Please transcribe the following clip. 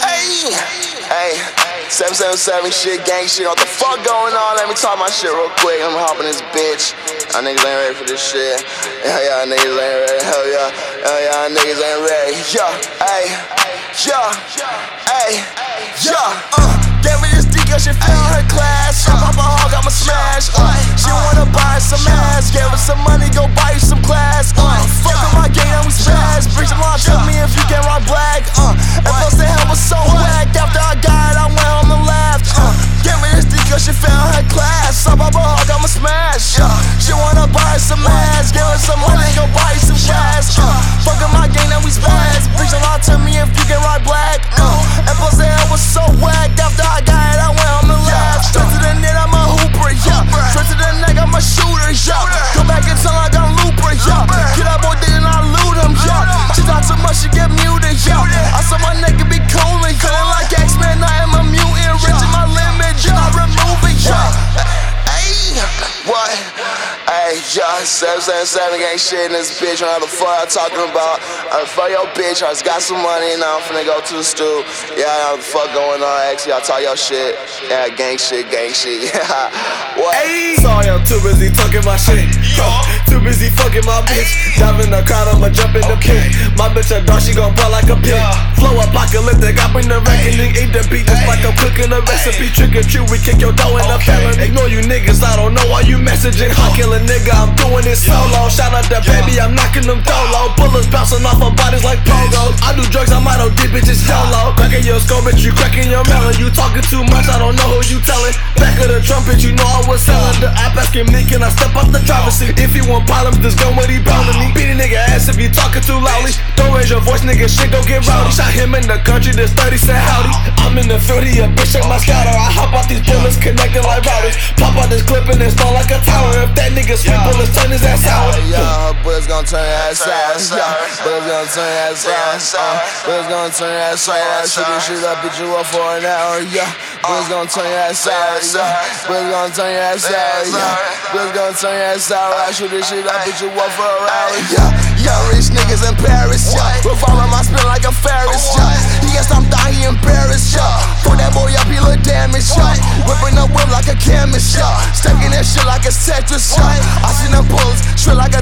Hey, hey, 777 shit, gang shit. What the fuck going on? Let me talk my shit real quick. I'm hopping this bitch. Y'all niggas ain't ready for this shit. Hell yeah, niggas ain't ready. Hell yeah, hell yeah, niggas ain't ready. Yeah, hey, yeah, hey, yeah. Uh, gave me this D, girl, she failed her class. I pop a hog, I'ma smash. Hey, yeah, 777 ain't shit in this bitch. What the fuck I'm talking about? Uh, fuck your bitch, I just got some money and now I'm finna go to the stool. Yeah, I know the fuck going on. Actually, I talk your shit. Yeah, gang shit, gang shit. Yeah. What? Hey, sorry, I'm too busy talking my shit. Huh, too busy fucking my bitch. Dive in the crowd, I'ma jump in the pit. My bitch a dog, she gon' ball like a pit. Flow apocalyptic, I bring the reckoning. Eat the beat just like I'm cooking a recipe. Trick or treat, we kick your dough in a felon. Ignore you niggas, I don't know why you messaging. I kill a nigga, I'm doing it solo. Shout out to baby, I'm knocking them dolo. Bullets bouncing off of bodies like pogos. I do drugs, I'm might OD bitches YOLO. Cracking your skull, bitch, you cracking your melon. You talking too much, I don't know who you telling. Back of the trumpet, you know I was selling. The app asking me, can I step off the driver's seat? If you want problems, just gun what he bound to me. Beat a nigga ass if you talking too loudly. Don't raise your voice, nigga, shit go get rowdy. Shot him in the country, this 30 said howdy. I'm in the field, he a bitch, check my scatter. I hop out these bullets, connected like routers. Pop out this clip and install like a tower. If that nigga spit bullets, turn his ass out. Yeah, her bullets gon' turn your ass out. Yeah, bullets gon' turn your ass out. Uh, bullets gon' turn your ass out. Uh, I shoot this shit up, beat you up for an hour. Yeah, bullets gon' turn your ass out. Yeah, bullets gon' turn your ass out. Yeah, bullets gon' turn your ass out. I shoot this shit up, beat you up for an hour. Yeah, young rich niggas in Paris. Yeah, revolving my spin like a Ferris. Yeah, he gets I'm dying, he embarrassed. Yeah, for that boy up, he look damaged. Yeah, whipping the whip like a chemist. Yeah, stacking that shit like a Tetris. Yeah, I see them bullets straight like a